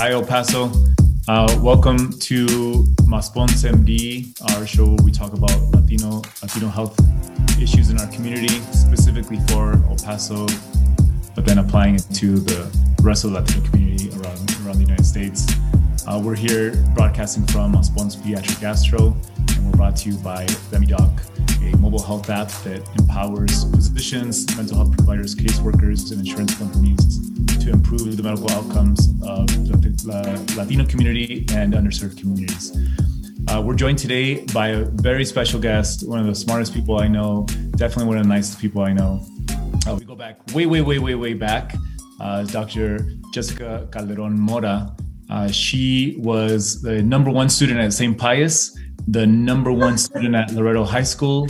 Hi, El Paso. Uh, welcome to Maspons MD, our show where we talk about Latino Latino health issues in our community, specifically for El Paso, but then applying it to the rest of the Latino community around around the United States. Uh, we're here broadcasting from Maspons Pediatric Gastro, and we're brought to you by FemiDoc, a mobile health app that empowers physicians, mental health providers, caseworkers, and insurance companies to improve the medical outcomes of the Latino community and underserved communities. Uh, we're joined today by a very special guest, one of the smartest people I know, definitely one of the nicest people I know. Uh, we go back way, way, way, way, way back. Uh, Dr. Jessica Calderon Mora. Uh, she was the number one student at St. Pius, the number one student at Loretto High School.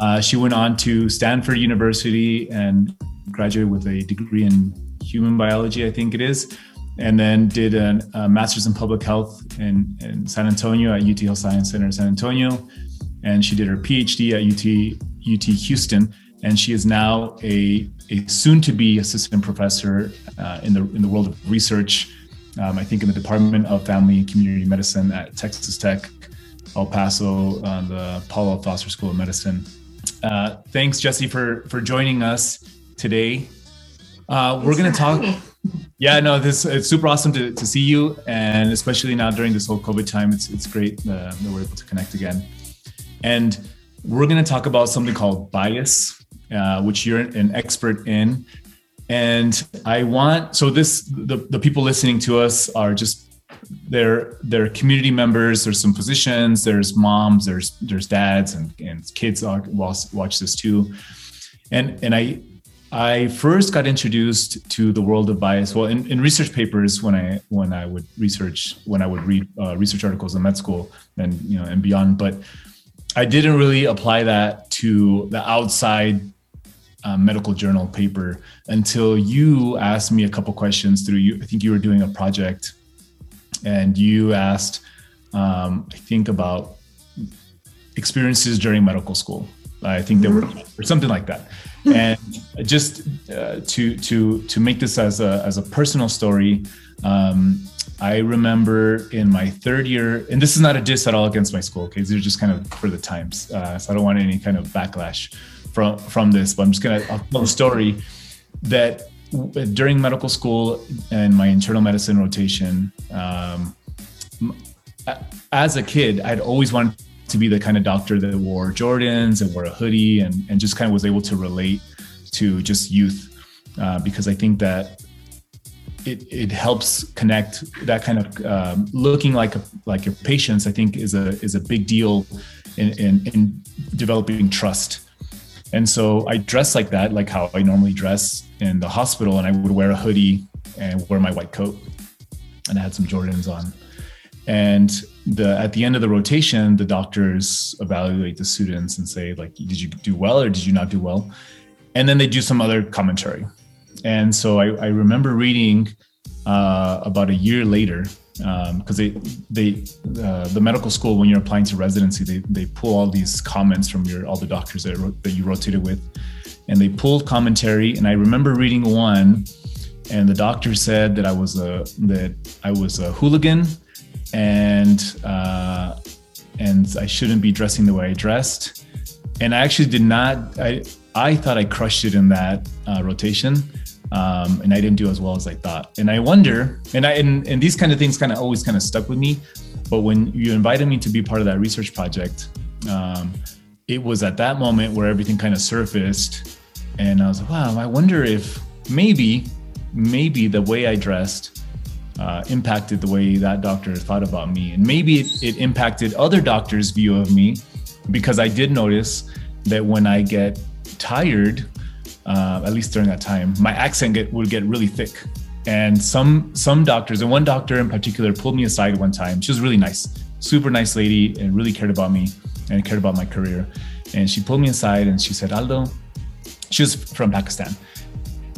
Uh, she went on to Stanford University and graduated with a degree in human biology, I think it is, and then did a, a master's in public health in, in, San Antonio at UT Health Science Center in San Antonio. And she did her PhD at UT, UT Houston. And she is now a, a soon to be assistant professor uh, in, the, in the world of research, um, I think in the Department of Family and Community Medicine at Texas Tech, El Paso, uh, the Paul L. Foster School of Medicine. Uh, thanks, Jesse, for, for joining us today. Uh, we're going to talk. Yeah, no, this it's super awesome to, to see you, and especially now during this whole COVID time, it's it's great uh, that we're able to connect again. And we're going to talk about something called bias, uh, which you're an expert in. And I want so this the the people listening to us are just they're they're community members. There's some physicians. There's moms. There's there's dads and and kids watch watch this too. And and I I first got introduced to the world of bias. Well, in, in research papers, when I when I would research, when I would read uh, research articles in med school and you know and beyond, but I didn't really apply that to the outside uh, medical journal paper until you asked me a couple questions through you. I think you were doing a project, and you asked, um, I think about experiences during medical school. I think there were or something like that and just uh, to to to make this as a as a personal story um, I remember in my third year, and this is not a diss at all against my school. Okay, these are just kind of for the times, uh, so I don't want any kind of backlash from from this. But I'm just gonna I'll tell a story that during medical school and my internal medicine rotation, um, as a kid, I'd always wanted to be the kind of doctor that wore Jordans and wore a hoodie and, and just kind of was able to relate to just youth uh, because I think that it, it helps connect that kind of um, looking like a, like your patients. I think is a is a big deal in, in, in developing trust. And so I dress like that, like how I normally dress in the hospital, and I would wear a hoodie and wear my white coat, and I had some Jordans on. And the at the end of the rotation, the doctors evaluate the students and say, like, did you do well or did you not do well? And then they do some other commentary. And so I, I remember reading uh, about a year later because um, they they uh, the medical school when you're applying to residency they they pull all these comments from your all the doctors that, that you rotated with and they pulled commentary and i remember reading one and the doctor said that i was a that i was a hooligan and uh, and I shouldn't be dressing the way I dressed. And I actually did not. I I thought I crushed it in that uh, rotation, um, and I didn't do as well as I thought. And I wonder, and I and, and these kind of things kind of always kind of stuck with me. But when you invited me to be part of that research project, um, it was at that moment where everything kind of surfaced, and I was like, wow, I wonder if maybe maybe the way I dressed uh, impacted the way that doctor thought about me. And maybe it, it impacted other doctors' view of me because I did notice that when I get tired, uh, at least during that time, my accent get, would get really thick. And some some doctors, and one doctor in particular, pulled me aside one time. She was really nice, super nice lady, and really cared about me and cared about my career. And she pulled me aside and she said, Aldo, she was from Pakistan.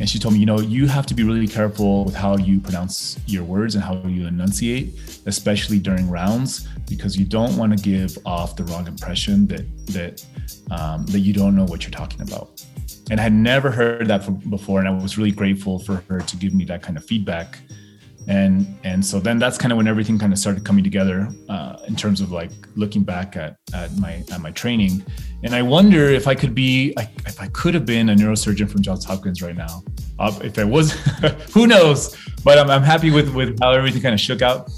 And she told me, you know, you have to be really careful with how you pronounce your words and how you enunciate, especially during rounds, because you don't want to give off the wrong impression that that um, that you don't know what you're talking about. And I had never heard that before, and I was really grateful for her to give me that kind of feedback. And and so then that's kind of when everything kind of started coming together uh, in terms of like looking back at at my at my training. And i wonder if i could be if i could have been a neurosurgeon from johns hopkins right now. Uh, if i was who knows? But I'm, I'm happy with with how everything kind of shook out.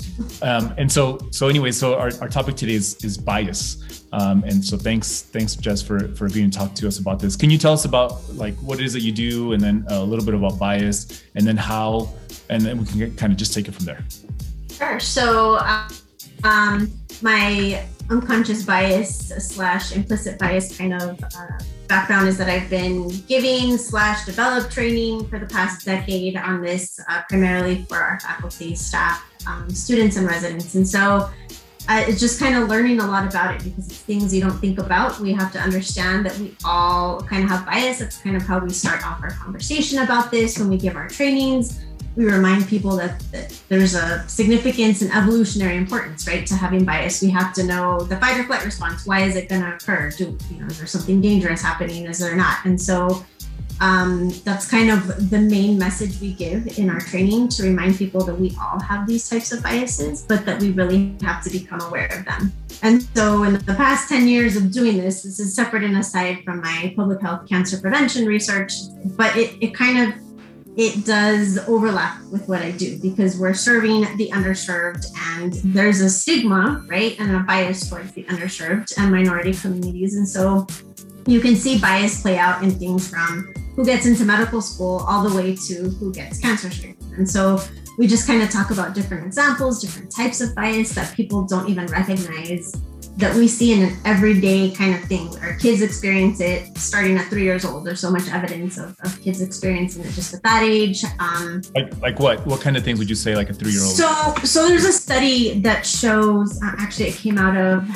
Um, and so so anyway so our, our topic today is is bias. Um, and so thanks, thanks Jess for for being to talk to us about this. Can you tell us about like what it is that you do, and then a little bit about bias, and then how, and then we can get, kind of just take it from there. Sure. So, um, my unconscious bias slash implicit bias kind of uh, background is that I've been giving slash developed training for the past decade on this, uh, primarily for our faculty, staff, um, students, and residents, and so uh, it's just kind of learning a lot about it because it's things you don't think about. We have to understand that we all kind of have bias. That's kind of how we start off our conversation about this when we give our trainings. We remind people that, that there's a significance and evolutionary importance, right, to having bias. We have to know the fight or flight response. Why is it going to occur? Do you know? Is there something dangerous happening? Is there not? And so um, that's kind of the main message we give in our training to remind people that we all have these types of biases, but that we really have to become aware of them. And so, in the past 10 years of doing this, this is separate and aside from my public health cancer prevention research, but it, it kind of it does overlap with what I do because we're serving the underserved and there's a stigma, right, and a bias towards the underserved and minority communities. And so you can see bias play out in things from who gets into medical school all the way to who gets cancer treatment. And so we just kind of talk about different examples, different types of bias that people don't even recognize that we see in an everyday kind of thing Our kids experience it starting at three years old. There's so much evidence of, of kids experiencing it just at that age. Um, like, like what? What kind of things would you say like a three-year-old? So, so there's a study that shows, uh, actually it came out of,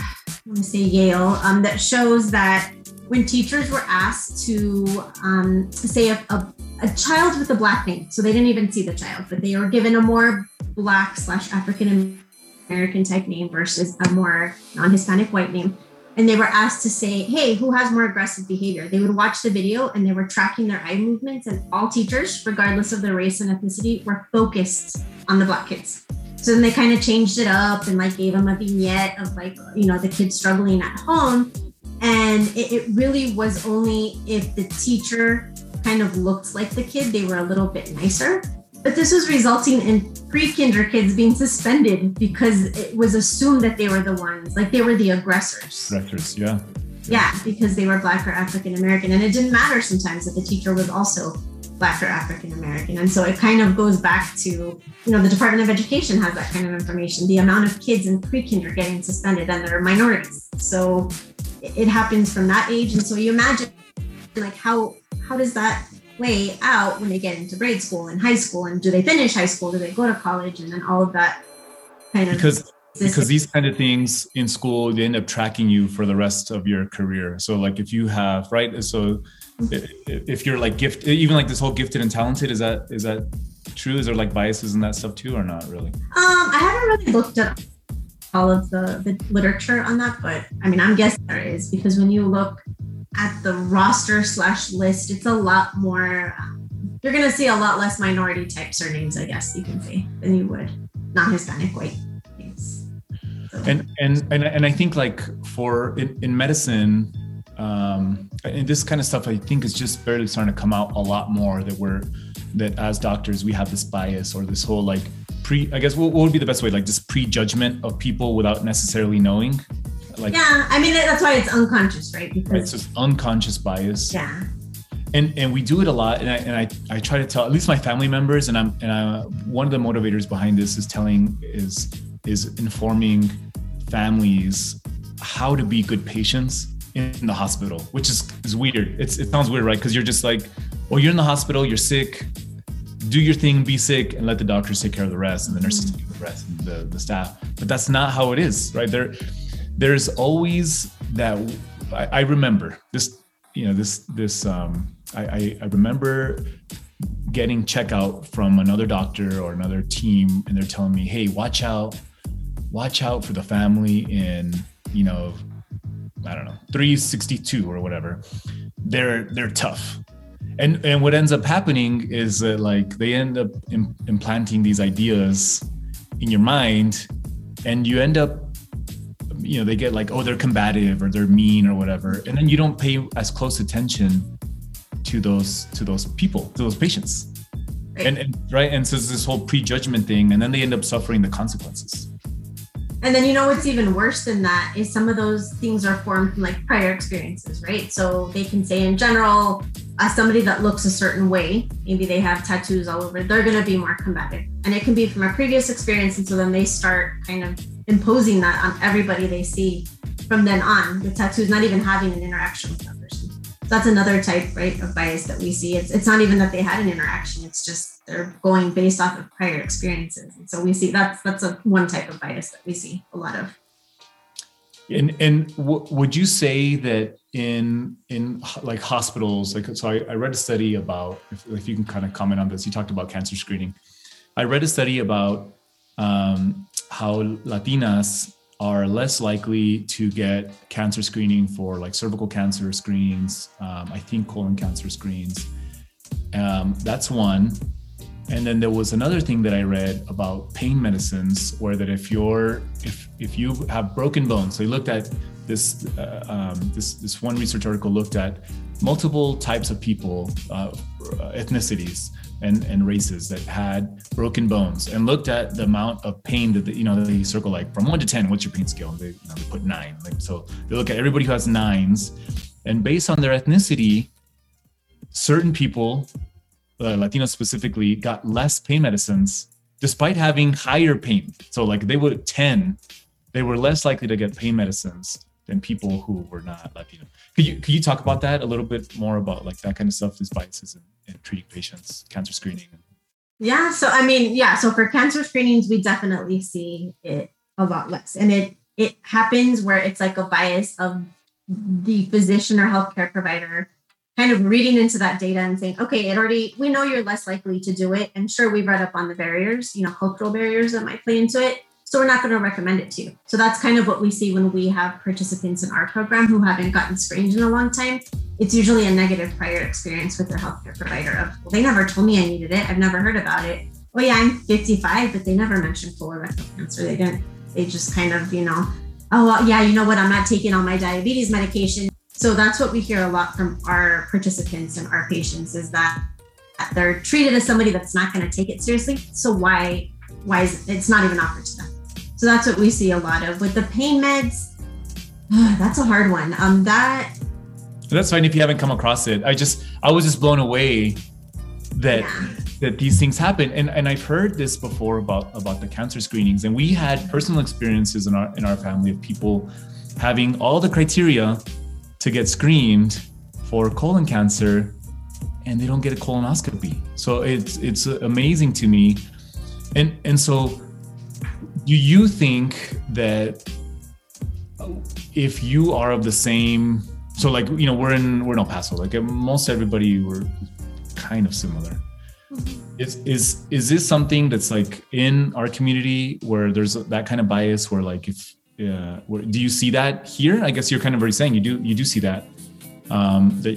want to say Yale, um, that shows that when teachers were asked to um, say a, a, a, child with a black name, so they didn't even see the child, but they were given a more black slash African American type name versus a more non-Hispanic white name. And they were asked to say, hey, who has more aggressive behavior? They would watch the video and they were tracking their eye movements, and all teachers, regardless of their race and ethnicity, were focused on the black kids. So then they kind of changed it up and like gave them a vignette of like, you know, the kids struggling at home and it, it really was only if the teacher kind of looked like the kid, they were a little bit nicer. But this was resulting in pre-kinder kids being suspended because it was assumed that they were the ones, like they were the aggressors. Aggressors, yeah. Yeah, because they were black or African American. And it didn't matter sometimes that the teacher was also black or African American. And so it kind of goes back to, you know, the Department of Education has that kind of information. The amount of kids in pre-kinder getting suspended and they're minorities. So it happens from that age and so you imagine like how how does that play out when they get into grade school and high school and do they finish high school do they go to college and then all of that kind of because because these kind of things in school they end up tracking you for the rest of your career. So like if you have right so if you're like gifted even like this whole gifted and talented is that is that true? Is there like biases in that stuff too or not really? Um i haven't really looked at all of the, the literature on that, but I mean, I'm guessing there is because when you look at the roster slash list, it's a lot more. You're going to see a lot less minority type surnames, I guess you can say, than you would non Hispanic white names. So. And, and and and I think like for in, in medicine, um, and this kind of stuff, I think is just barely starting to come out a lot more that we're that as doctors we have this bias or this whole like pre i guess what, what would be the best way like just prejudgment of people without necessarily knowing like yeah i mean that's why it's unconscious right? Because right, so it's unconscious bias. Yeah. And and we do it a lot and I and I, I try to tell at least my family members and I'm and I, one of the motivators behind this is telling is is informing families how to be good patients in the hospital which is is weird. It's it sounds weird right? Because you're just like well you're in the hospital you're sick. Do your thing, be sick, and let the doctors take care of the rest, and the nurses take care of the rest, and the, the staff. But that's not how it is, right? There, there's always that. I, I remember this, you know, this, this. Um, I, I, remember getting checkout from another doctor or another team, and they're telling me, "Hey, watch out, watch out for the family in, you know, I don't know, 362 or whatever. They're they're tough." and and what ends up happening is that like they end up Im- implanting these ideas in your mind and you end up you know they get like oh they're combative or they're mean or whatever. And then you don't pay as close attention to those to those people to those patients. Right. And, and right? And so it's this whole prejudgment thing and then they end up suffering the consequences. And then you know what's even worse than that is some of those things are formed from like prior experiences right? So they can say in general as somebody that looks a certain way maybe they have tattoos all over they're going to be more combative. And it can be from a previous experience and so then they start kind of imposing that on everybody they see from then on the tattoos not even having an interaction with that person. So that's another type right of bias that we see. It's, it's not even that they had an interaction it's just they're going based off of prior experiences. And so we see that's that's a one type of bias that we see a lot of. And and w- would you say that in in like hospitals like so I, I read a study about if, if, you can kind of comment on this you talked about cancer screening. I read a study about um, how latinas are less likely to get cancer screening for like cervical cancer screens um, i think colon cancer screens. Um, that's one. And then there was another thing that I read about pain medicines, where that if you're if if you have broken bones, so they looked at this uh, um, this this one research article looked at multiple types of people, uh, ethnicities and and races that had broken bones, and looked at the amount of pain that the, you know they circle like from one to ten. What's your pain scale? They you know they put nine. Like so, they look at everybody who has nines, and based on their ethnicity, certain people uh, Latinos specifically, got less pain medicines despite having higher pain. So like they would 10, they were less likely to get pain medicines than people who were not Latino. Could you could you talk about that a little bit more about like that kind of stuff, these biases and, in treating patients, cancer screening? Yeah. So I mean, yeah. So for cancer screenings, we definitely see it a lot less, and it it happens where it's like a bias of the physician or healthcare provider kind of reading into that data and saying, okay, it already, we know you're less likely to do it. And sure, we've read up on the barriers, you know, cultural barriers that might play into it. So we're not going to recommend it to you. So that's kind of what we see when we have participants in our program who haven't gotten screened in a long time. It's usually a negative prior experience with their healthcare provider of, well, they never told me I needed it. I've never heard about it. Oh yeah, I'm 55, but they never mentioned colorectal cancer. They didn't, they just kind of, you know, oh well, yeah, you know what? I'm not taking all my diabetes medication. So that's what we hear a lot from our participants and our patients is that they're treated as somebody that's not going to take it seriously. So why why is it's not even offered to them? So that's what we see a lot of with the pain meds. that's a hard one. Um, that that's fine if you haven't come across it. I just I was just blown away that yeah. that these things happen. And and I've heard this before about about the cancer screenings. And we had personal experiences in our in our family of people having all the criteria to get screened for colon cancer and they don't get a colonoscopy. So it's it's amazing to me. And and so do you think that if you are of the same so like you know we're in we're in El Paso like most everybody were kind of similar. Mm-hmm. Is is is this something that's like in our community where there's that kind of bias where like if yeah do you see that here i guess you're kind of already saying you do you do see that um that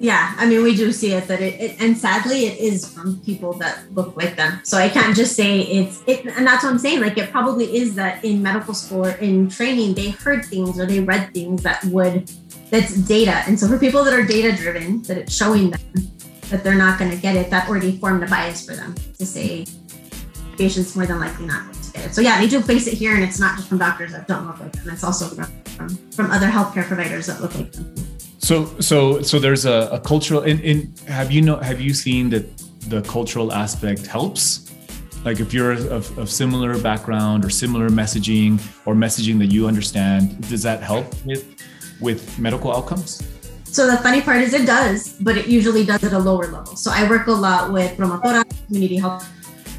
yeah i mean we do see it that it, it, and sadly it is from people that look like them so i can't just say it's it and that's what i'm saying like it probably is that in medical school or in training they heard things or they read things that would that's data and so for people that are data driven that it's showing them that they're not going to get it that already formed a bias for them to say patients more than likely not going to get it. so yeah, they do face it here, and it's not just from doctors that don't look like them. It's also from from, from other healthcare providers that look like them. So so so there's a, a cultural. In, in have you know have you seen that the cultural aspect helps? Like if you're of, of similar background or similar messaging or messaging that you understand, does that help with with medical outcomes? So the funny part is it does, but it usually does at a lower level. So I work a lot with promotoras, community health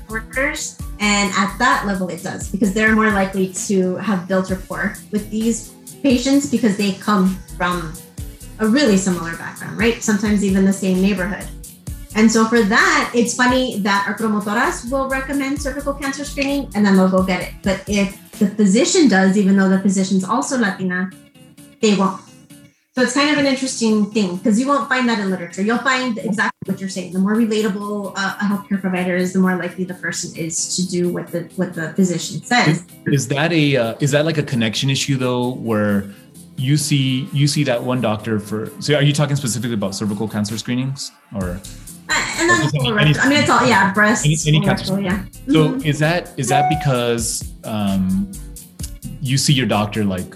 workers, and at that level, it does because they're more likely to have built rapport with these patients because they come from a really similar background, right? Sometimes even the same neighborhood. And so for that, it's funny that our promotoras will recommend cervical cancer screening and then they'll go get it. But if the physician does, even though the physician's also Latina, they won't. So it's kind of an interesting thing because you won't find that in literature. You'll find exactly what you're saying. The more relatable uh, a healthcare provider is, the more likely the person is to do what the what the physician says. Is, that a uh, is that like a connection issue though, where you see you see that one doctor for? So are you talking specifically about cervical cancer screenings or? Uh, and then any, any, I mean, it's all yeah, breast, any, any cancer. Yeah. So mm-hmm. is that is that because um, you see your doctor like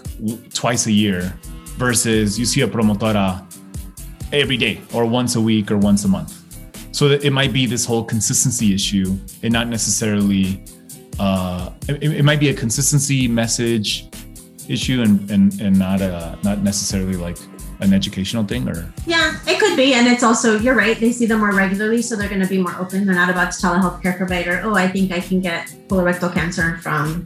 twice a year? versus you see a promotora every day or once a week or once a month. So it might be this whole consistency issue and not necessarily, uh, it, it might be a consistency message issue and, and, and not a, not necessarily like an educational thing or yeah it could be and it's also you're right they see them more regularly so they're going to be more open they're not about to tell a healthcare provider oh i think i can get colorectal cancer from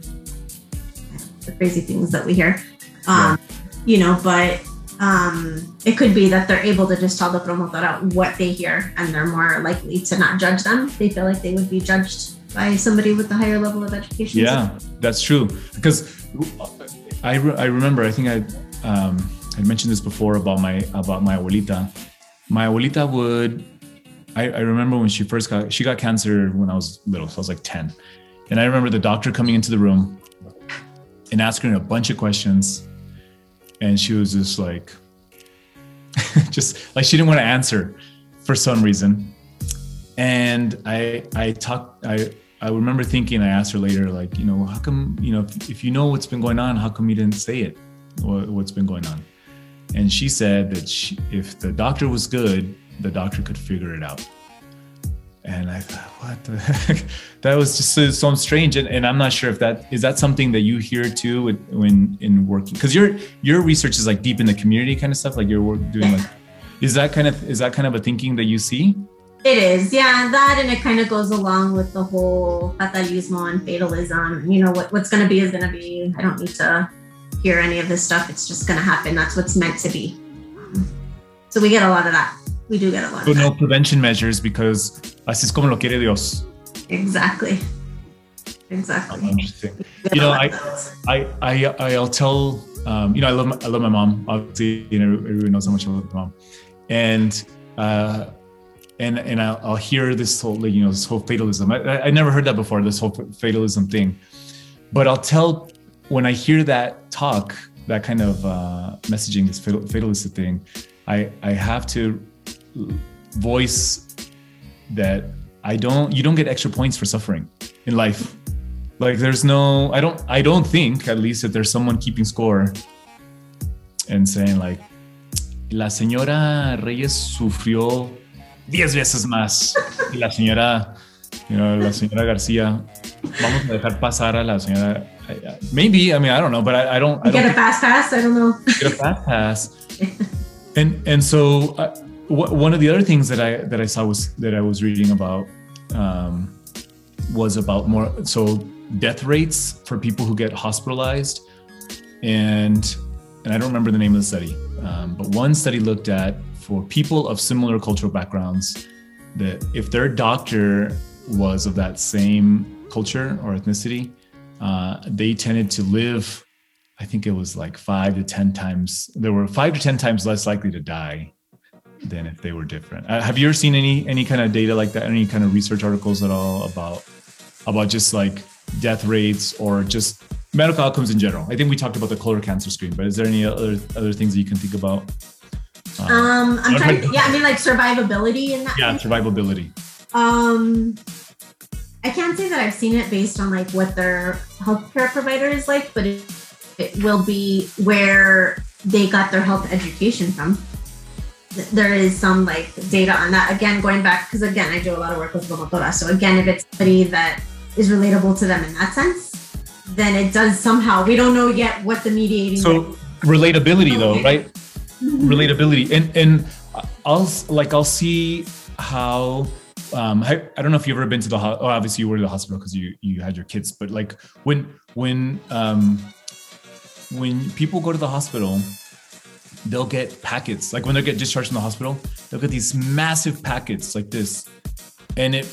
the crazy things that we hear um, yeah you know, but um, it could be that they're able to just tell the promotora what they hear and they're more likely to not judge them. They feel like they would be judged by somebody with a higher level of education. Yeah, that's true. Because I, re- I remember, I think I, um, I mentioned this before about my, about my abuelita. My abuelita would, I, I remember when she first got, she got cancer when I was little. So I was like 10. And I remember the doctor coming into the room and asking her a bunch of questions and she was just like just like she didn't want to answer for some reason and i i talked i i remember thinking i asked her later like you know how come you know if, if you know what's been going on how come you didn't say it what, what's been going on and she said that she, if the doctor was good the doctor could figure it out and I thought, what the heck? That was just so, so strange. And, and, I'm not sure if that is that something that you hear too when in working because your your research is like deep in the community kind of stuff. Like you're doing like, is that kind of is that kind of a thinking that you see? It is, yeah, that and it kind of goes along with the whole fatalismo and fatalism. You know what what's going to be is going to be. I don't need to hear any of this stuff. It's just going to happen. That's what's meant to be. So we get a lot of that we do get a lot. So no prevention measures because así es como lo quiere Dios. Exactly. Exactly. Oh, interesting. You know, I, I, I, I'll tell. Um, you know, I love, my, I love my mom. Obviously, you know, everyone knows how much I love my mom, and uh, and and I'll, I'll hear this whole, you know, this whole fatalism. I, I never heard that before. This whole fatalism thing, but I'll tell when I hear that talk, that kind of uh, messaging, this fatalistic thing, I I have to voice that I don't you don't get extra points for suffering in life. Like there's no I don't I don't think at least that there's someone keeping score and saying like la señora Reyes sufrió 10 veces más. Y la señora you know, la señora García vamos a dejar pasar a la señora maybe I mean I don't know but I, I don't I get a fast pass I don't know. get a fast pass and and so uh, one of the other things that I that I saw was that I was reading about um, was about more so death rates for people who get hospitalized, and and I don't remember the name of the study, um, but one study looked at for people of similar cultural backgrounds that if their doctor was of that same culture or ethnicity, uh, they tended to live. I think it was like five to ten times. They were five to ten times less likely to die than if they were different. Uh, have you ever seen any any kind of data like that? Any kind of research articles at all about about just like death rates or just medical outcomes in general? I think we talked about the colon cancer screen, but is there any other other things that you can think about? Um, um I'm trying. To, yeah, I mean like survivability in that. Yeah, survivability. Um, I can't say that I've seen it based on like what their healthcare provider is like, but it, it will be where they got their health education from there is some like data on that. Again, going back because again, I do a lot of work with promotora. So again, if it's somebody that is relatable to them in that sense, then it does somehow. We don't know yet what the mediating. So relatability, though, right? Relatability, and and I'll like I'll see how. Um, I, I don't know if you've ever been to the oh, obviously you were to the hospital because you you had your kids, but like when when um, when people go to the hospital they'll get packets. Like when they get discharged from the hospital, they'll get these massive packets like this. And it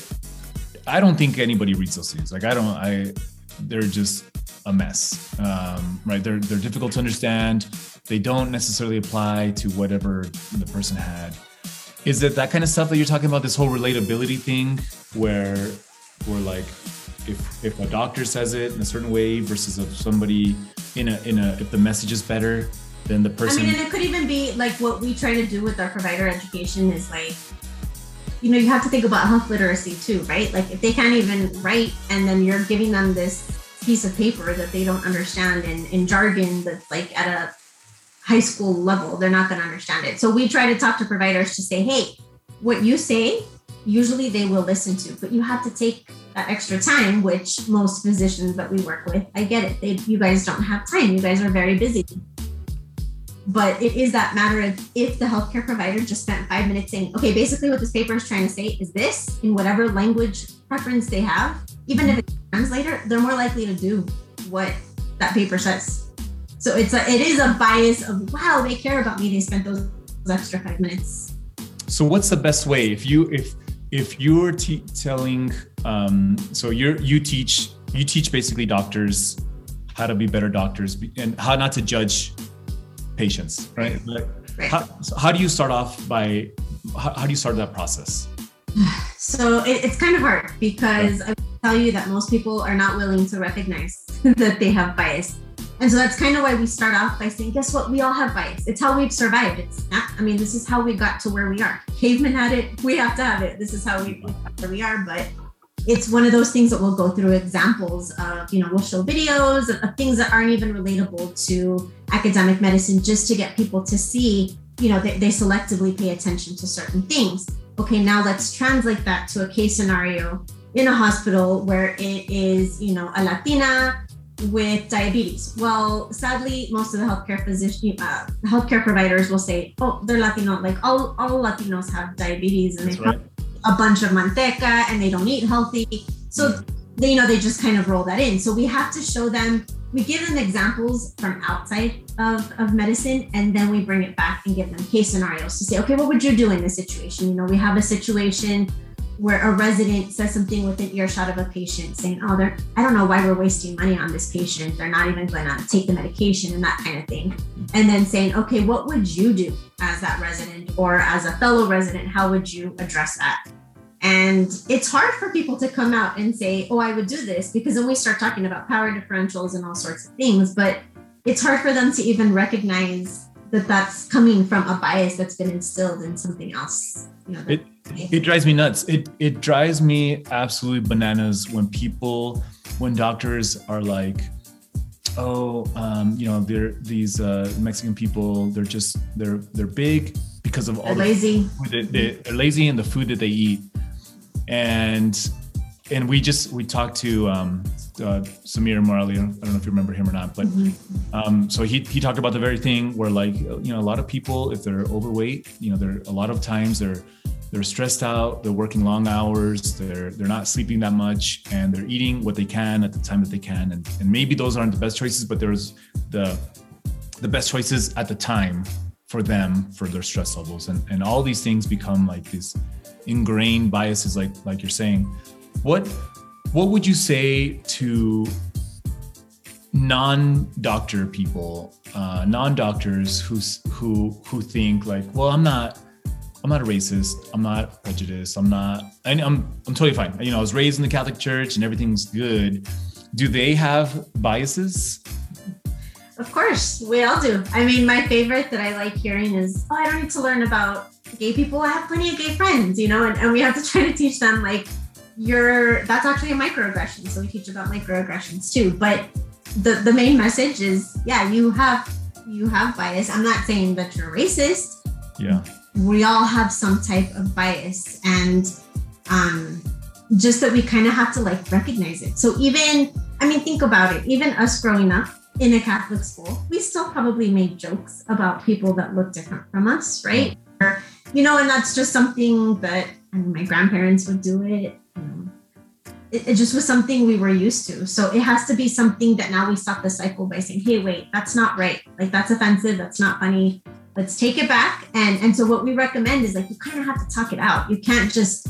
I don't think anybody reads those things. Like I don't I they're just a mess, um, right? They're they're difficult to understand. They don't necessarily apply to whatever the person had. Is it that kind of stuff that you're talking about? This whole relatability thing, where we're like, if if a doctor says it in a certain way versus if somebody in a in a if the message is better, then the person. I mean, and it could even be like what we try to do with our provider education is like you know, you have to think about health literacy too, right? Like if they can't even write and then you're giving them this piece of paper that they don't understand in, in jargon that's like at a high school level, they're not going to understand it. So we try to talk to providers to say, hey, what you say, usually they will listen to, but you have to take that extra time, which most physicians that we work with, I get it. They, you guys don't have time. You guys are very busy but it is that matter of if the healthcare provider just spent five minutes saying, okay, basically what this paper is trying to say is this in whatever language preference they have, even if a translator, they're more likely to do what that paper says. So it's a, it is a bias of wow, they care about me. They spent those, those extra five minutes. So what's the best way if you if if you're te- telling um, so you're you teach you teach basically doctors how to be better doctors and how not to judge patients, right? right. How, so how, do you start off by, how, how do you start that process? So it, it's kind of hard because yeah. Tell you that most people are not willing to recognize that they have bias. And so that's kind of why we start off by saying, guess what? We all have bias. It's how we've survived. It's not, I mean, this is how we got to where we are. Cavemen had it. We have to have it. This is how we where we are. But it's one of those things that we'll go through examples of, you know, we'll show videos of, of, things that aren't even relatable to academic medicine just to get people to see, you know, they, they selectively pay attention to certain things. Okay, now let's translate that to a case scenario in a hospital where it is, you know, a Latina with diabetes. Well, sadly, most of the healthcare physician, uh, healthcare providers will say, "Oh, they're Latino." Like all all Latinos have diabetes, and That's they right a bunch of manteca and they don't eat healthy. So they, you know, they just kind of roll that in. So we have to show them, we give them examples from outside of, of medicine, and then we bring it back and give them case scenarios to say, okay, what would you do in this situation? You know, we have a situation where a resident says something within earshot of a patient saying, oh, they're, I don't know why we're wasting money on this patient. They're not even going to take the medication and that kind of thing. And then saying, okay, what would you do as that resident or as a fellow resident? How would you address that? And it's hard for people to come out and say, oh, I would do this, because then we start talking about power differentials and all sorts of things. But it's hard for them to even recognize that that's coming from a bias that's been instilled in something else. You know, it, it drives me nuts. It, it drives me absolutely bananas when people, when doctors are like, oh, um, you know, they're these uh, Mexican people. They're just they're they're big because of all they're the lazy. Food they, they're lazy in the food that they eat and and we just we talked to um, uh, Samir Morali. I don't know if you remember him or not, but mm-hmm. um, so he he talked about the very thing where like you know a lot of people if they're overweight, you know, they're a lot of times they're they're stressed out, they're working long hours, they're they're not sleeping that much, and they're eating what they can at the time that they can, and and maybe those aren't the best choices, but there's the the best choices at the time for them for their stress levels, and and all these things become like these ingrained biases like like you're saying what what would you say to non-doctor people uh, non-doctors who who who think like well i'm not i'm not a racist. I'm not prejudiced. I'm not I, i'm i'm totally fine. You know i was raised in the catholic church and everything's good. Do they have biases? Of course we all do. I mean my favorite that i like hearing is oh i don't need to learn about gay people. I have plenty of gay friends, you know, and, and we have to try to teach them like you're that's actually a microaggression. So we teach about microaggressions too. But the the main message is yeah, you have you have bias. I'm not saying that you're racist. Yeah. We all have some type of bias and um just that we kind of have to like recognize it. So even I mean think about it. Even us growing up in a Catholic school, we still probably made jokes about people that look different from us, right? you know, and that's just something that I mean, my grandparents would do it. You it, it just was something we were used to. So it has to be something that now we stop the cycle by saying, hey, wait, that's not right. Like that's offensive. That's not funny. Let's take it back. And and so what we recommend is like you kind of have to talk it out. You can't just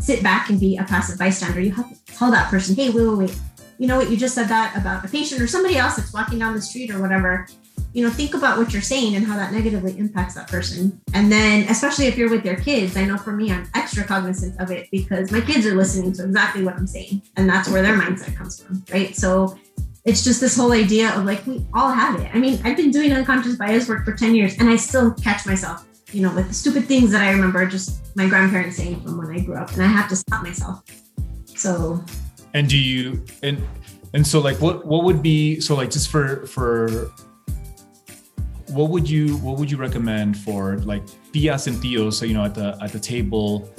sit back and be a passive bystander. You have to tell that person, hey, wait, wait, wait. you know what, you just said that about a patient or somebody else that's walking down the street or whatever. You know, think about what you're saying and how that negatively impacts that person. And then, especially if you're with your kids, I know for me, I'm extra cognizant of it because my kids are listening to exactly what I'm saying. And that's where their mindset comes from, right? So it's just this whole idea of like, we all have it. I mean, I've been doing unconscious bias work for 10 years and I still catch myself you know, with the stupid things that I remember just my grandparents saying from when I grew up, and I have to stop myself. So. And do you and and so like what what would be so like just for for what would you what would you recommend for like tias and tios so you know at the at the table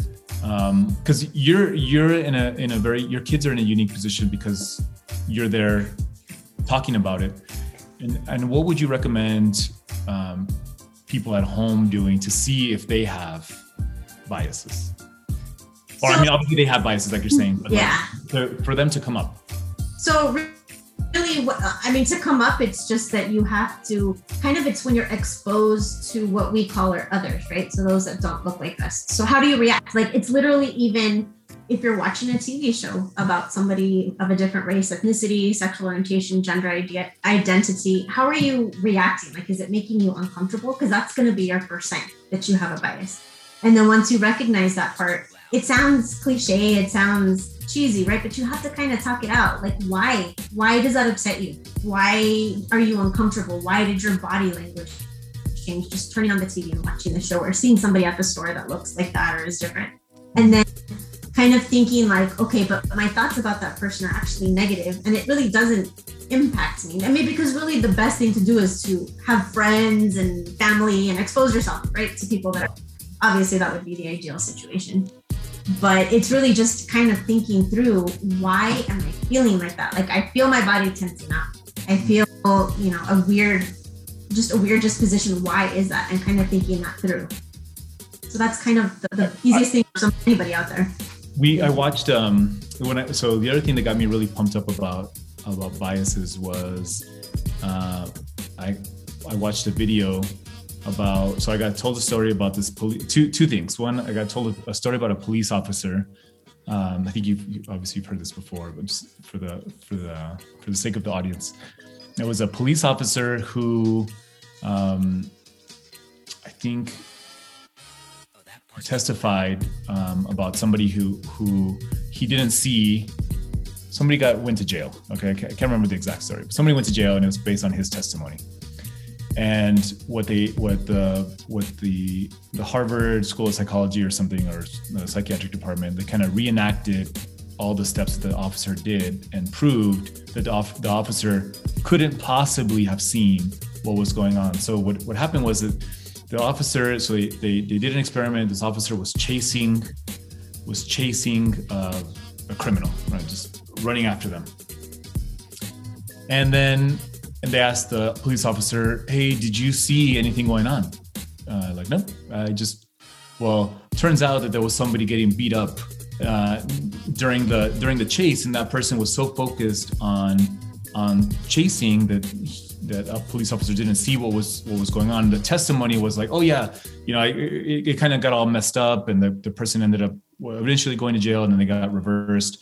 because um, you're you're in a in a very your kids are in a unique position because you're there talking about it and and what would you recommend um, people at home doing to see if they have biases? Or so, I mean, obviously they have biases, like you're saying, but yeah, like to, for them to come up. So really, I mean, to come up, it's just that you have to kind of. It's when you're exposed to what we call our others, right? So those that don't look like us. So how do you react? Like it's literally even if you're watching a TV show about somebody of a different race, ethnicity, sexual orientation, gender idea, identity, how are you reacting? Like, is it making you uncomfortable? Because that's going to be your first sign that you have a bias. And then once you recognize that part, it sounds cliche, it sounds cheesy, right? But you have to kind of talk it out. Like, why? Why does that upset you? Why are you uncomfortable? Why did your body language change? Just turning on the TV and watching the show or seeing somebody at the store that looks like that or is different. And then kind of thinking like, okay, but my thoughts about that person are actually negative, and it really doesn't impact me. I mean, because really the best thing to do is to have friends and family and expose yourself, right, to people that are, obviously that would be the ideal situation. But it's really just kind of thinking through why am I feeling like that? Like I feel my body tensing up. I feel, you know, a weird, just a weird disposition. Why is that? And kind of thinking that through. So that's kind of the, the easiest thing for anybody out there we I watched um when I so the other thing that got me really pumped up about about biases was uh, I I watched a video about so I got told a story about this police two two things. One, I got told a story about a police officer. Um, I think you've you, obviously you've heard this before, but just for the for the for the sake of the audience, it was a police officer who um, I think testified um, about somebody who who he didn't see. Somebody got went to jail. Okay, I can't remember the exact story. But somebody went to jail, and it was based on his testimony. And what they what the what the the Harvard School of Psychology or something or the psychiatric department they kind of reenacted all the steps that the officer did and proved that the, off, the officer couldn't possibly have seen what was going on. So what what happened was that the officer so they, they, they did an experiment. This officer was chasing was chasing uh, a criminal right? Just running after them. And then and they asked the police officer hey did you see anything going on uh, like no i just well turns out that there was somebody getting beat up uh, during the during the chase and that person was so focused on on chasing that that a police officer didn't see what was what was going on. The testimony was like, oh yeah, you know, it, it, it kind of got all messed up, and the, the person ended up eventually going to jail, and then they got reversed.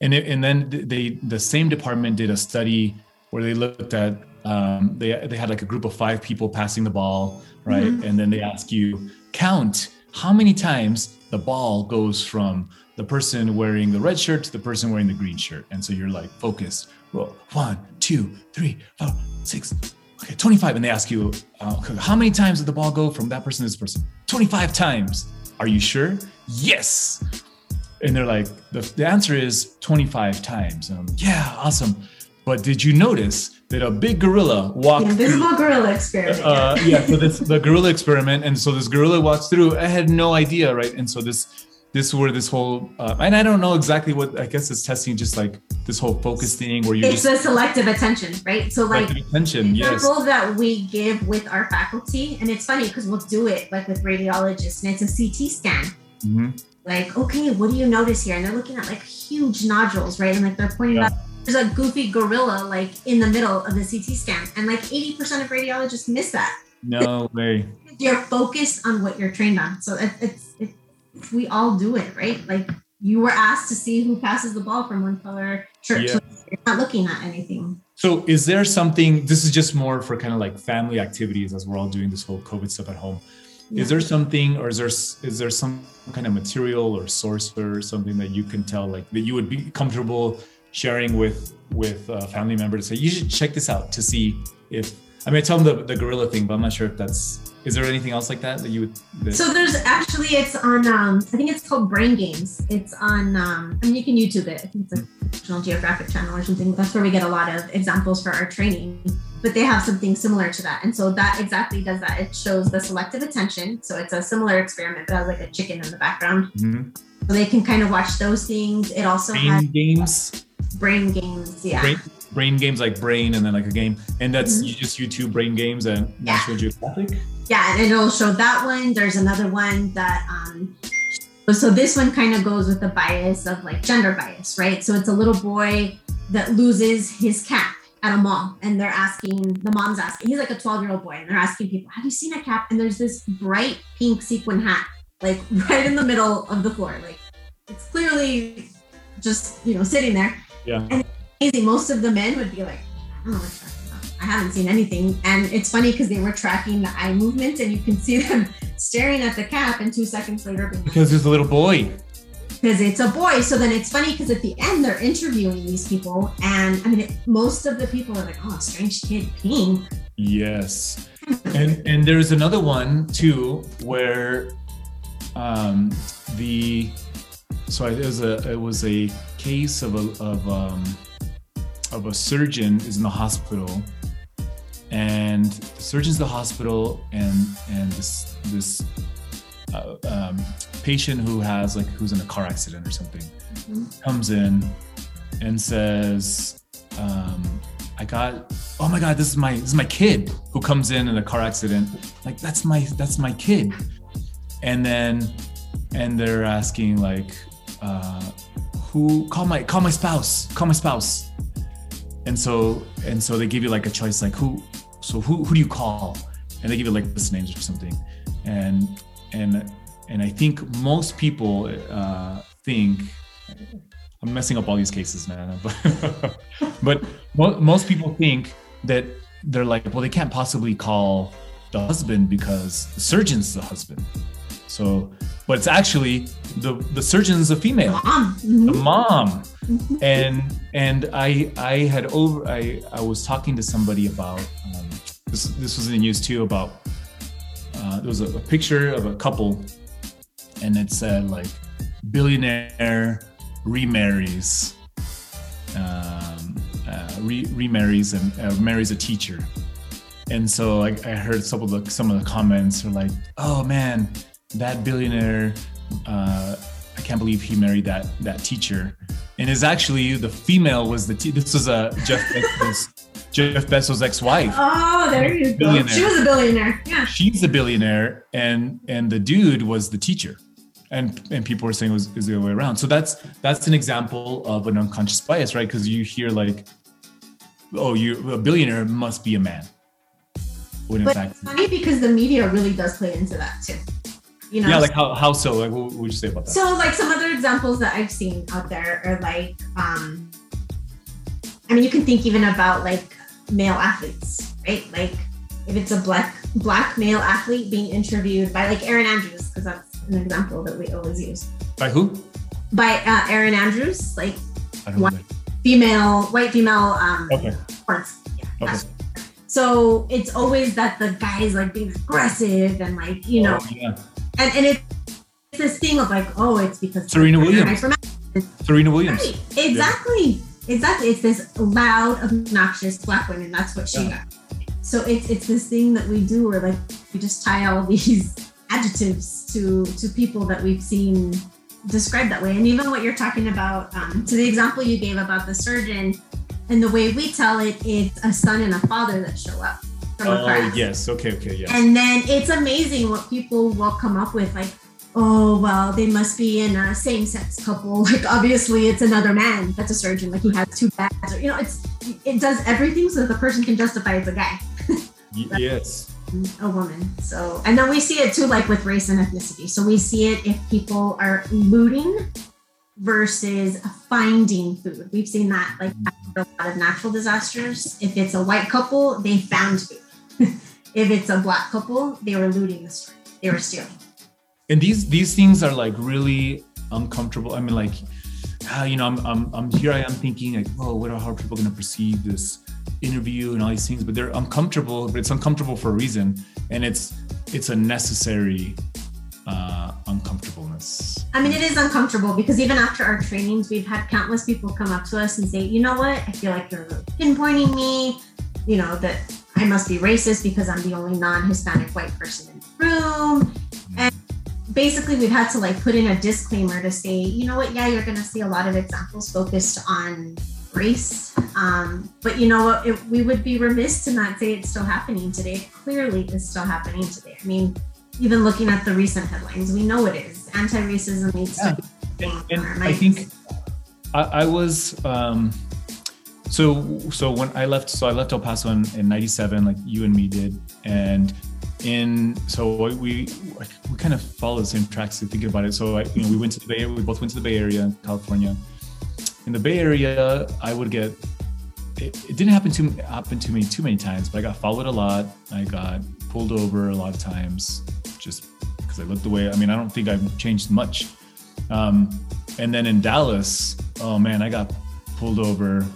And it, and then they the same department did a study where they looked at um, they they had like a group of five people passing the ball, right? Mm-hmm. And then they ask you count how many times the ball goes from the person wearing the red shirt to the person wearing the green shirt, and so you're like focused. Well, one, two, three, four, six, okay, 25. And they ask you, uh, how many times did the ball go from that person to this person? 25 times. Are you sure? Yes. And they're like, the, the answer is 25 times. Um, yeah, awesome. But did you notice that a big gorilla walked? The invisible gorilla experiment. Uh, yeah, so this the gorilla experiment, and so this gorilla walks through. I had no idea, right? And so this this where this whole uh, and I don't know exactly what I guess it's testing just like this whole focus thing where you it's just, a selective attention right so like attention yes. that we give with our faculty and it's funny because we'll do it like with radiologists and it's a CT scan mm-hmm. like okay what do you notice here and they're looking at like huge nodules right and like they're pointing yeah. out there's a goofy gorilla like in the middle of the CT scan and like 80% of radiologists miss that no way you're focused on what you're trained on so it, it's it, we all do it, right? Like you were asked to see who passes the ball from one color shirt. Yeah. So you're not looking at anything. So is there something this is just more for kind of like family activities as we're all doing this whole COVID stuff at home. Yeah. Is there something or is there is there some kind of material or source or something that you can tell like that you would be comfortable sharing with with a family member to say you should check this out to see if I mean I tell them the, the gorilla thing, but I'm not sure if that's is there anything else like that that you would that, So there's actually it's on um I think it's called Brain Games. It's on um I mean you can YouTube it. I think it's a National Geographic channel or something. That's where we get a lot of examples for our training. But they have something similar to that. And so that exactly does that. It shows the selective attention. So it's a similar experiment, but has like a chicken in the background. Mhm. So they can kind of watch those things. It also brain has games? Brain games. Yeah. Brain, brain games like brain and then like a game. And that's Mhm. you just YouTube brain games and National Geographic. Yeah, and it'll show that one. There's another one that um so this one kind of goes with the bias of like gender bias, right? So it's a little boy that loses his cap at a mall and they're asking the mom's asking he's like a 12 year old boy and they're asking people have you seen a cap and there's this bright pink sequin hat like right in the middle of the floor like it's clearly just you know sitting there Yeah. easy most of the men would be like i don't know what you're talking about i haven't seen anything and it's funny because they were tracking the eye movements and you can see them staring at the cap and two seconds later being Because there's a little boy. because it's a boy. So then it's funny because at the end they're interviewing these people, and I mean, it, most of the people are like, "Oh, strange kid peeing." Yes. And and there's another one too where um the so it was a it was a case of a of um of a surgeon is in the hospital. And the surgeon's in the hospital and and this this uh, um, patient who has like who's in a car accident or something Mhm. comes in and says um, i got oh my god this is my this is my kid who comes in in a car accident. Like that's my that's my kid. And then and they're asking like uh, who call my call my spouse call my spouse. And so and so they give you like a choice like who so who who do you call? And they give you like list names or something. And and and i think most people uh think i'm messing up all these cases man. But but mo- most people think that they're like well they can't possibly call the husband because the surgeon's the husband so but it's actually the the surgeon is a female Mom. the Mhm. mom Mhm. and and I I had over I I was talking to somebody about um, this this was in the news too about uh, there was a, a picture of a couple and it said like billionaire remarries um, uh, re- remarries and uh, marries a teacher and so I, I heard some of the some of the comments are like oh man that billionaire uh, I can't believe he married that that teacher and is actually the female was the te- this was a Jeff Bezos Jeff Bezos ex-wife. Oh, there you go. Billionaire. She was a billionaire. Yeah. She's a billionaire, and and the dude was the teacher, and and people were saying it was, it was the other way around. So that's that's an example of an unconscious bias, right? Because you hear like, oh, you a billionaire must be a man. When But fact, it's funny because the media really does play into that too. You know. yeah, like how how so? Like, what would you say about that? So like some other examples that I've seen out there are like um I mean you can think even about like male athletes, right? Like if it's a black black male athlete being interviewed by like Erin Andrews, because that's an example that we always use. By who? By uh, Erin Andrews, like know. female, white female um Okay. sports. Yeah, Okay. So it's always that the guy's like being aggressive and like, you know, Oh, yeah. And, and it's this thing of like, oh, it's because Serena Williams. Serena Williams. Right. Exactly. Exactly. It's this loud, obnoxious black woman. That's what she Yeah. got. So it's it's this thing that we do where like we just tie all these adjectives to to people that we've seen described that way. And even what you're talking about, um, to the example you gave about the surgeon, and the way we tell it, it's a son and a father that show up from Oh accident. yes. Okay. Okay. Yes. And then it's amazing what people will come up with, like, oh well, they must be in a same-sex couple. Like obviously it's another man that's a surgeon, like he has two dads, or you know, it's it does everything so that the person can justify it's a guy, yes. a woman. So and then we see it too, like with race and ethnicity. So we see it if people are looting versus finding food. We've seen that like after a lot of natural disasters. If it's a white couple, they found food. If it's a black couple, they were looting the street. They were stealing. And these these things are like really uncomfortable. I mean, like, ah, you know, I'm, I'm, I'm here. I am thinking like, oh, what are how are people going to perceive this interview and all these things? But they're uncomfortable. But it's uncomfortable for a reason, and it's it's a necessary uh, uncomfortableness. I mean, it is uncomfortable because even after our trainings, we've had countless people come up to us and say, you know what, I feel like you're pinpointing me, you know, that I must be racist because I'm the only non Hispanic white person in the room. And basically, we've had to like put in a disclaimer to say, you know what, yeah, you're going to see a lot of examples focused on race. Um, but you know what, it, we would be remiss to not say it's still happening today. It clearly it's still happening today. I mean, even looking at the recent headlines, we know it is. Anti-racism needs yeah. to be. And, and I think I, I was um, so so when I left, so I left El Paso in, in '97, like you and me did, and in so we we kind of follow the same tracks. Thinking about it, so I, you know we went to the Bay. We both went to the Bay Area, in California. In the Bay Area, I would get it, it, didn't happen to happen to me too many times, but I got followed a lot. I got pulled over a lot of times just because I looked the way. I mean, I don't think I've changed much. Um, and then in Dallas, oh man, I got pulled over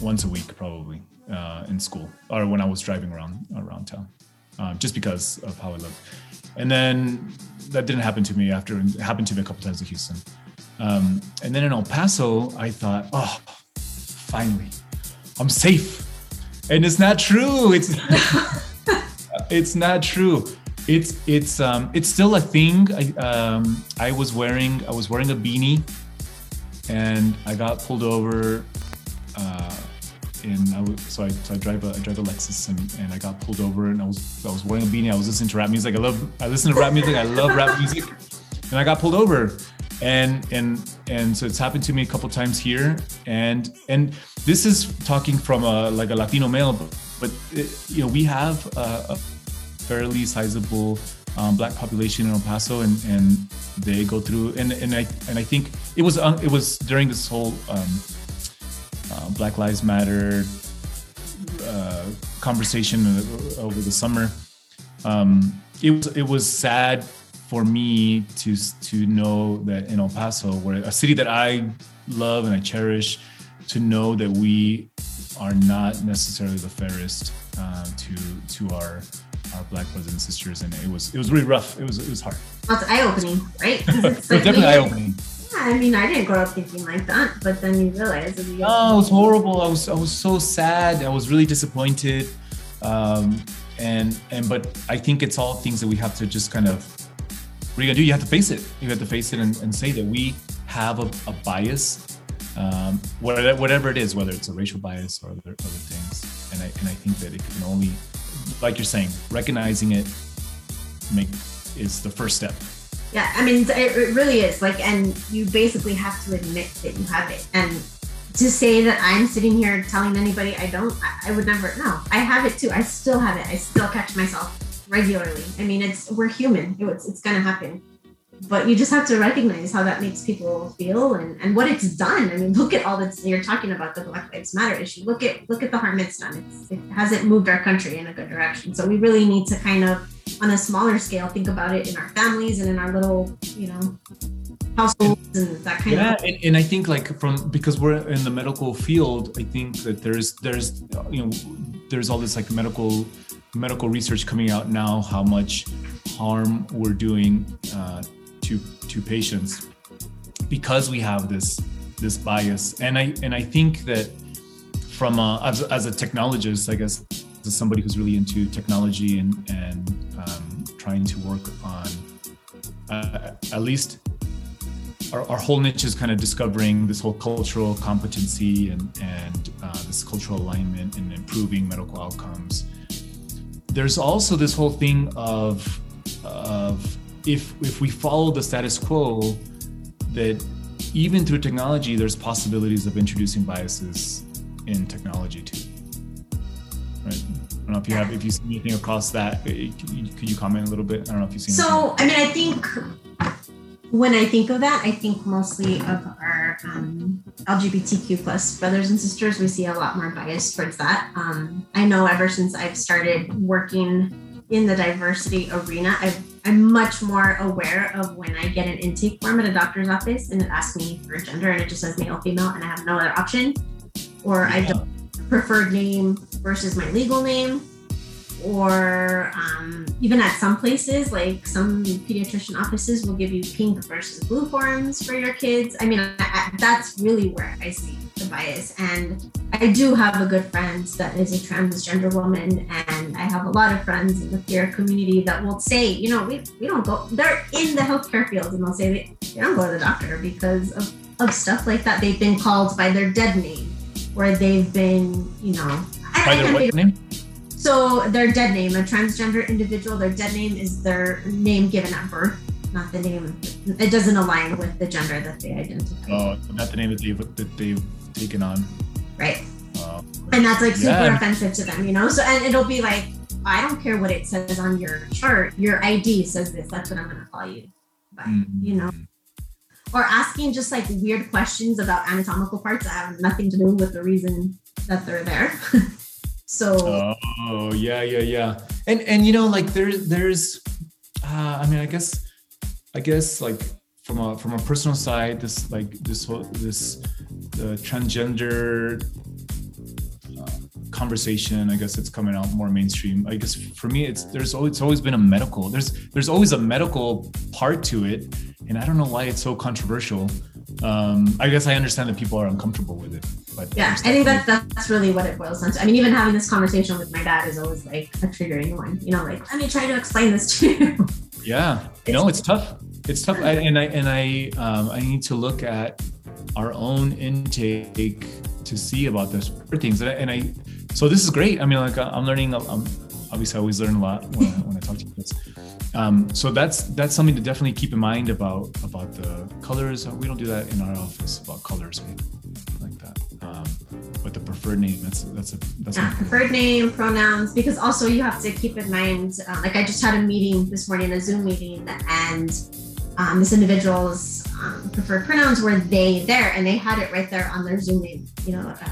once a week probably uh, in school or when I was driving around around town, um, just because of how I look. And then that didn't happen to me after it happened to me a couple times in Houston. Um, and then in El Paso, I thought, oh, finally, I'm safe. And it's not true. It's it's not true it's it's um it's still a thing. I um I was wearing I was wearing a beanie, and I got pulled over. Uh, and I was, so I so I drive a I drive a Lexus and, and I got pulled over and I was I was wearing a beanie. I was listening to rap music. I love I listen to rap music. I love rap music, and I got pulled over. And and and so it's happened to me a couple times here. And and this is talking from a like a Latino male, but, but it, you know we have a, a fairly sizable um, black population in El Paso, and, and they go through and, and I and I think it was uh, it was during this whole um, uh, Black Lives Matter uh, conversation over the summer. Um, it was it was sad for me to to know that in El Paso, where a city that I love and I cherish, to know that we are not necessarily the fairest uh, to to our our black brothers and sisters, and it was it was really rough. It was it was hard. Well, it's eye opening, right? It's like definitely eye opening. I mean, I didn't grow up thinking like that, but then you realize. Oh, it was horrible. I was I was so sad. I was really disappointed, um, and and but I think it's all things that we have to just kind of. What are you gonna do? You have to face it. You have to face it and, and say that we have a, a bias, um, whatever, whatever it is, whether it's a racial bias or other, other things. And I and I think that it can only like you're saying, recognizing it make is the first step. Yeah, I mean, it really is like, and you basically have to admit that you have it. And to say that I'm sitting here telling anybody I don't, I would never. No, I have it too. I still have it. I still catch myself regularly. I mean, it's we're human. It's it's gonna happen but you just have to recognize how that makes people feel and, and what it's done. I mean, look at all that's you're talking about the Black Lives Matter issue. Look at look at the harm it's done. It's, it hasn't moved our country in a good direction. So we really need to kind of, on a smaller scale, think about it in our families and in our little, you know, households and that kind yeah, of. Yeah, and, and I think like from because we're in the medical field, I think that there's there's you know there's all this like medical medical research coming out now how much harm we're doing uh, to to patients because we have this this bias and i and i think that from a, as, as a technologist i guess as somebody who's really into technology and and um, trying to work on uh, at least our, our, whole niche is kind of discovering this whole cultural competency and and uh, this cultural alignment and improving medical outcomes there's also this whole thing of of if if we follow the status quo, that even through technology, there's possibilities of introducing biases in technology too. I don't know if you have if you see anything across that. Eh, could you, comment a little bit? I don't know if you've seen. So anything. I mean, I think when I think of that, I think mostly of our our um, LGBTQ plus brothers and sisters, we see a lot more bias towards that. Um, I know ever since I've started working in the diversity arena, i am much more aware of when I get an intake form at a doctor's office and it asks me for gender and it just says male, female, and I have no other option, or yeah. I don't preferred name versus my legal name or um, even at some places, like some pediatrician offices will give you pink versus blue forms for your kids. I mean, I, I, that's really where I see the bias. And I do have a good friend that is a transgender woman, and I have a lot of friends in the peer community that will say, you know, we, we don't go, they're in the healthcare field, and they'll say they, don't go to the doctor because of, of stuff like that. They've been called by their dead name, or they've been, you know, by their what name? So their dead name, a transgender individual, their dead name is their name given at birth, not the name. It doesn't align with the gender that they identify. Oh, not the name that they've that they've taken on. Right. Uh, and that's like super yeah. offensive to them, you know. So and it'll be like, I don't care what it says on your chart. Your ID says this. That's what I'm going to call you. But mm-hmm. you know, or asking just like weird questions about anatomical parts that have nothing to do with the reason that they're there. So Oh yeah, yeah, yeah. And and you know, like there's there's uh, I mean, I guess I guess like from a from a personal side, this like this whole this the transgender conversation i guess it's coming out more mainstream i guess for me it's there's always it's always been a medical there's there's always a medical part to it and i don't know why it's so controversial um, I guess I understand that people are uncomfortable with it. But yeah, I think that that's really what it boils down to. I mean, even having this conversation with my dad is always like a triggering one. You know, like let me try to explain this to you. Yeah, it's, no, it's tough. It's tough, I, and I and I um, I need to look at our own intake to see about those things, and I, and I so this is great. I mean, like I'm learning. I'm, obviously, I always learn a lot when I, when I talk to you. Um, so that's that's something to definitely keep in mind about about the colors. We don't do that in our office about colors like that. Um, but the preferred name that's that's a that's yeah, preferred name pronouns because also you have to keep in mind. Uh, like I just had a meeting this morning, a Zoom meeting, and um, this individual's um, preferred pronouns were they there, and they had it right there on their Zoom name. You know, uh,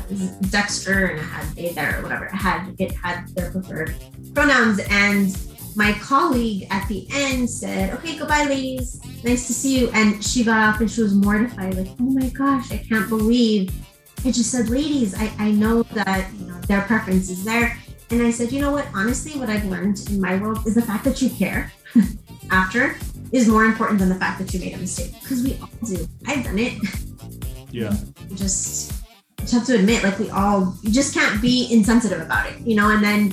Dexter, and it had they there or whatever. It had it had their preferred pronouns and my colleague at the end said, Okay, goodbye, ladies. Nice to see you. And she got off and she was mortified, like, Oh my gosh, I can't believe I just said, Ladies, I, I know that you know their preference is there. And I said, You know what? Honestly, what I've learned in my world is the fact that you care after is more important than the fact that you made a mistake because we all do. I've done it. Yeah. You just, just have to admit, like, we all, you just can't be insensitive about it, you know, and then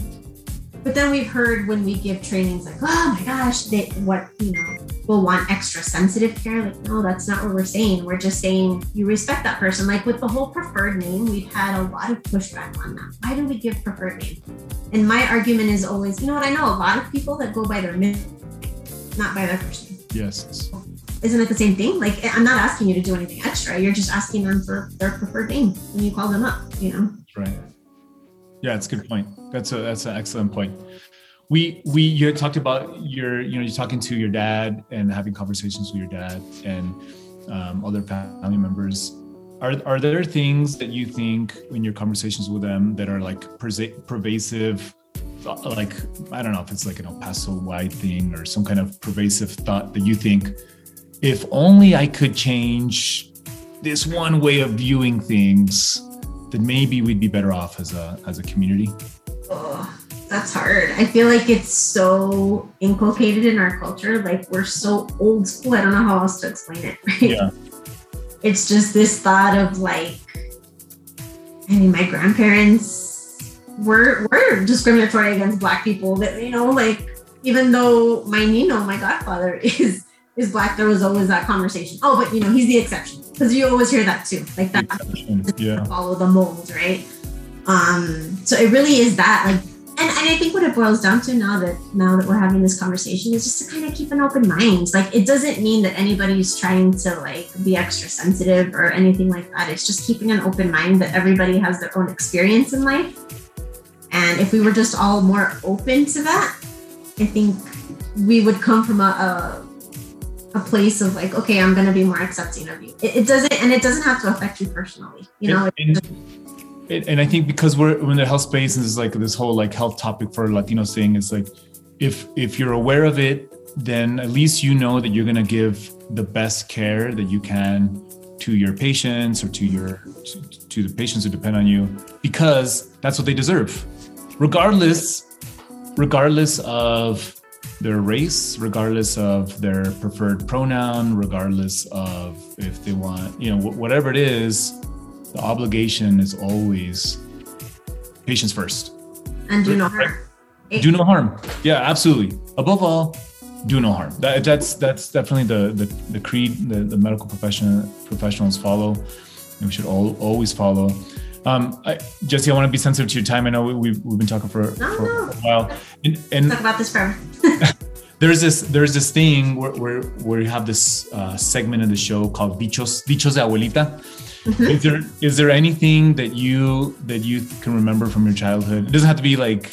but then we've heard when we give trainings like, oh my gosh, they what you know will want extra sensitive care. Like, no, that's not what we're saying. We're just saying you respect that person. Like with the whole preferred name, we've had a lot of pushback on that. Why do we give preferred name? And my argument is always, you know what? I know a lot of people that go by their name, not by their first name. Yes. Isn't it the same thing? Like, I'm not asking you to do anything extra. You're just asking them for their preferred name when you call them up. You know. Right. Yeah, it's a good point. That's a that's an excellent point. We we you talked about your you know you're talking to your dad and having conversations with your dad and um, other family members. Are are there things that you think in your conversations with them that are like pervasive? Like I don't know if it's like an El Paso wide thing or some kind of pervasive thought that you think, if only I could change this one way of viewing things, then maybe we'd be better off as a as a community. Oh, that's hard. I feel like it's so inculcated in our culture. Like we're so old school. I don't know how else to explain it. Right? Yeah. It's just this thought of like, I mean, my grandparents were were discriminatory against black people. That you know, like even though my Nino, my godfather, is is black, there was always that conversation. Oh, but you know, he's the exception because you always hear that too, like that. Yeah. Follow the mold, right? Um, so it really is that, like, and, and I think what it boils down to now that now that we're having this conversation is just to kind of keep an open mind. Like, it doesn't mean that anybody's trying to like be extra sensitive or anything like that. It's just keeping an open mind that everybody has their own experience in life. And if we were just all more open to that, I think we would come from a, a a place of like, okay, I'm gonna be more accepting of you. It, it doesn't, and it doesn't have to affect you personally. You know. And, and, and I think because we're, we're in the health space, and this like this whole like health topic for Latinos thing is like, if if you're aware of it, then at least you know that you're gonna give the best care that you can to your patients or to your to, to the patients who depend on you because that's what they deserve, regardless regardless of their race, regardless of their preferred pronoun, regardless of if they want, you know, whatever it is, the obligation is always patients first. And do no harm. Do no harm. Yeah, absolutely. Above all, do no harm. That, that's that's definitely the the, the creed the, the medical profession professionals follow. And we should all always follow. Um, I, Jesse, I want to be sensitive to your time. I know we, we've, we've been talking for, no, for no. a while. And, and talk about this forever. there's this there's this thing where where, where you have this uh, segment of the show called dichos dichos de abuelita. Mm-hmm. Is there is there anything that you that you can remember from your childhood? It doesn't have to be like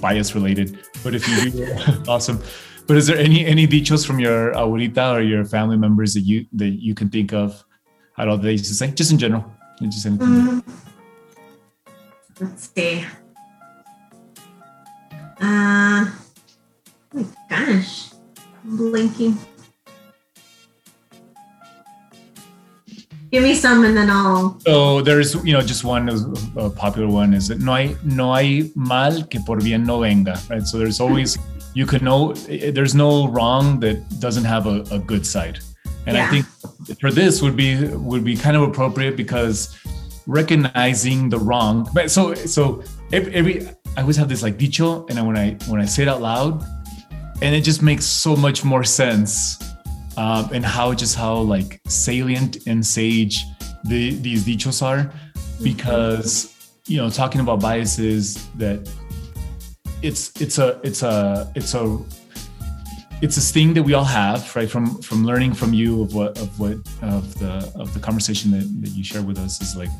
bias related, but if you do, awesome. But is there any any dichos from your abuelita or your family members that you that you can think of? I don't know they used to say, just in general. Anything. Mm. Let's see. Uh, oh my gosh, I'm blinking. Give me some and then I'll. So there's, you know, just one a popular one is that no hay, no hay mal que por bien no venga, right? So there's always, you can know, there's no wrong that doesn't have a, a good side. And yeah. I think for this would be would be kind of appropriate because recognizing the wrong. But so so every, every I always have this like dicho, and when I when I say it out loud, and it just makes so much more sense um, and how just how like salient and sage the, these dichos are because you know talking about biases that it's it's a it's a it's a it's a thing that we all have right from from learning from you of what of what of the of the conversation that, that you share with us is like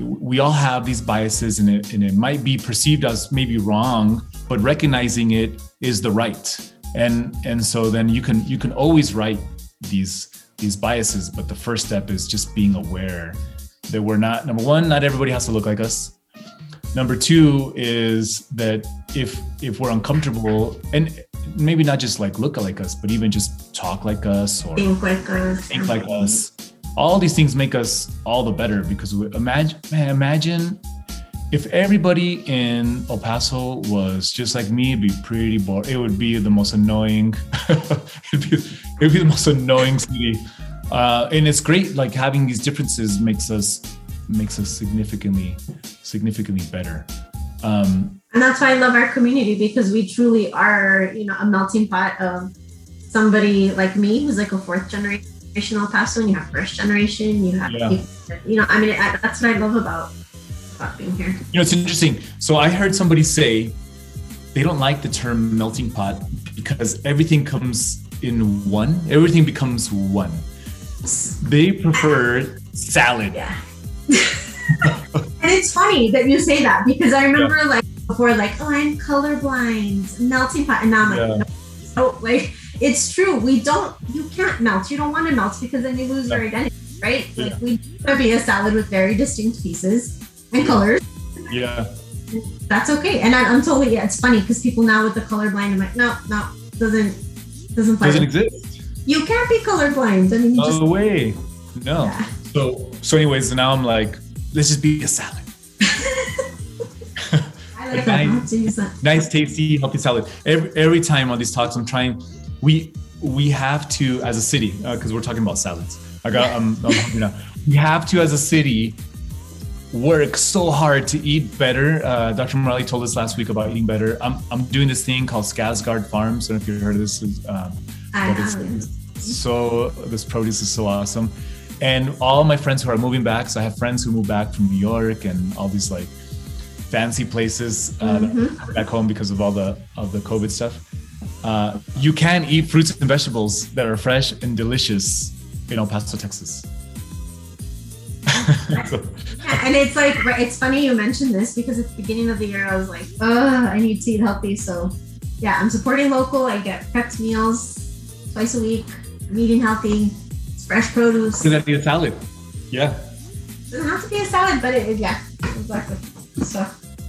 we all have these biases and it, and it might be perceived as maybe wrong but recognizing it is the right. And and so then you can you can always write these these biases but the first step is just being aware that we're not number one not everybody has to look like us. Number two is that if if we're uncomfortable and maybe not just like look like us but even just talk like us or think like us think like us all these things make us all the better because we imagine man, imagine if everybody in El Paso was just like me, it'd be pretty boring. It would be the most annoying. it'd, be, it'd be the most annoying city. Uh, and it's great, like having these differences makes us makes us significantly significantly better. Um, and that's why I love our community because we truly are, you know, a melting pot of somebody like me who's like a fourth generation El Paso, and you have first generation, you have, yeah. you know, I mean, that's what I love about being here. You know, it's interesting. So I heard somebody say they don't like the term melting pot because everything comes in one. Everything becomes one. They prefer salad. Yeah. and it's funny that you say that because I remember yeah. like before, like, oh, I'm colorblind, melting pot, and now I'm like, yeah. no, oh, like it's true. We don't. You can't melt. You don't want to melt because then you lose your identity, right? Like yeah. we be a salad with very distinct pieces and colors. Yeah. That's okay. And I, am totally yeah, it's funny because people now with the colorblind, I'm like, no, no, doesn't doesn't play. Doesn't exist. You can't be colorblind. I mean, you no just, way. No. Yeah. So so anyways, now I'm like, let's just be a salad. I. Nice, nice, tasty, healthy salad. Every every time on these talks, I'm trying. We we have to as a city because uh, we're talking about salads. I got I'm, I'm hungry now. We have to as a city work so hard to eat better. Uh, Dr. Morelli told us last week about eating better. I'm, I'm doing this thing called Skarsgård Farms. I don't know if you've heard of this. Um, so this produce is so awesome. And all my friends who are moving back, so I have friends who move back from New York and all these like fancy places uh, mm-hmm. back home because of all the of the COVID stuff. Uh, you can eat fruits and vegetables that are fresh and delicious in El Paso, Texas. yeah, and it's like it's funny you mentioned this because at the beginning of the year I was like, oh, I need to eat healthy. So yeah, I'm supporting local. I get prepped meals. twice a week. I'm eating healthy. It's fresh produce. Could that be a salad? Yeah. doesn't have to be a salad, but it, yeah, exactly. So.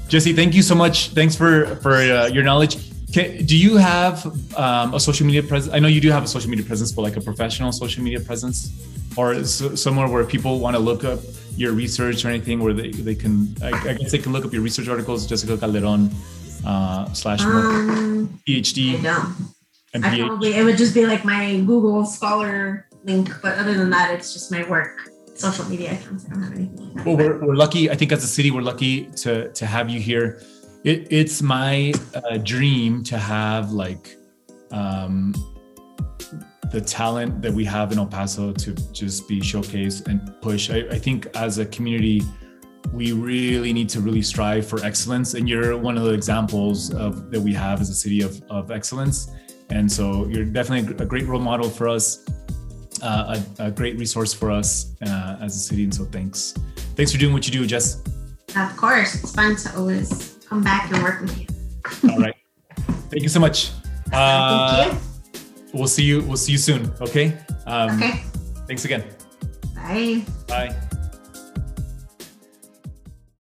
Jesse, thank you so much. Thanks for for uh, your knowledge. Can, do you have um, a social media presence? I know you do have a social media presence, but like a professional social media presence, or somewhere where people want to look up your research or anything, where they, they can. I, I guess they can look up your research articles. Jessica Calderon uh, slash um, PhD. I don't. I probably it would just be like my Google Scholar link, but other than that, it's just my work social media accounts. I don't have anything. Well, we're, we're lucky. I think as a city, we're lucky to to have you here. It, it's my uh, dream to have like um, the talent that we have in El Paso to just be showcased and push. I, I think as a community, we really need to really strive for excellence, and you're one of the examples of that we have as a city of of excellence. And so you're definitely a great role model for us uh, a, a, great resource for us uh, as a city. And so thanks. Thanks for doing what you do, Jess. Of course. It's fun to always come back and work with you. All right. Thank you so much. Uh, Thank you. We'll see you. We'll see you soon. Okay. Um, okay. Thanks again. Bye. Bye.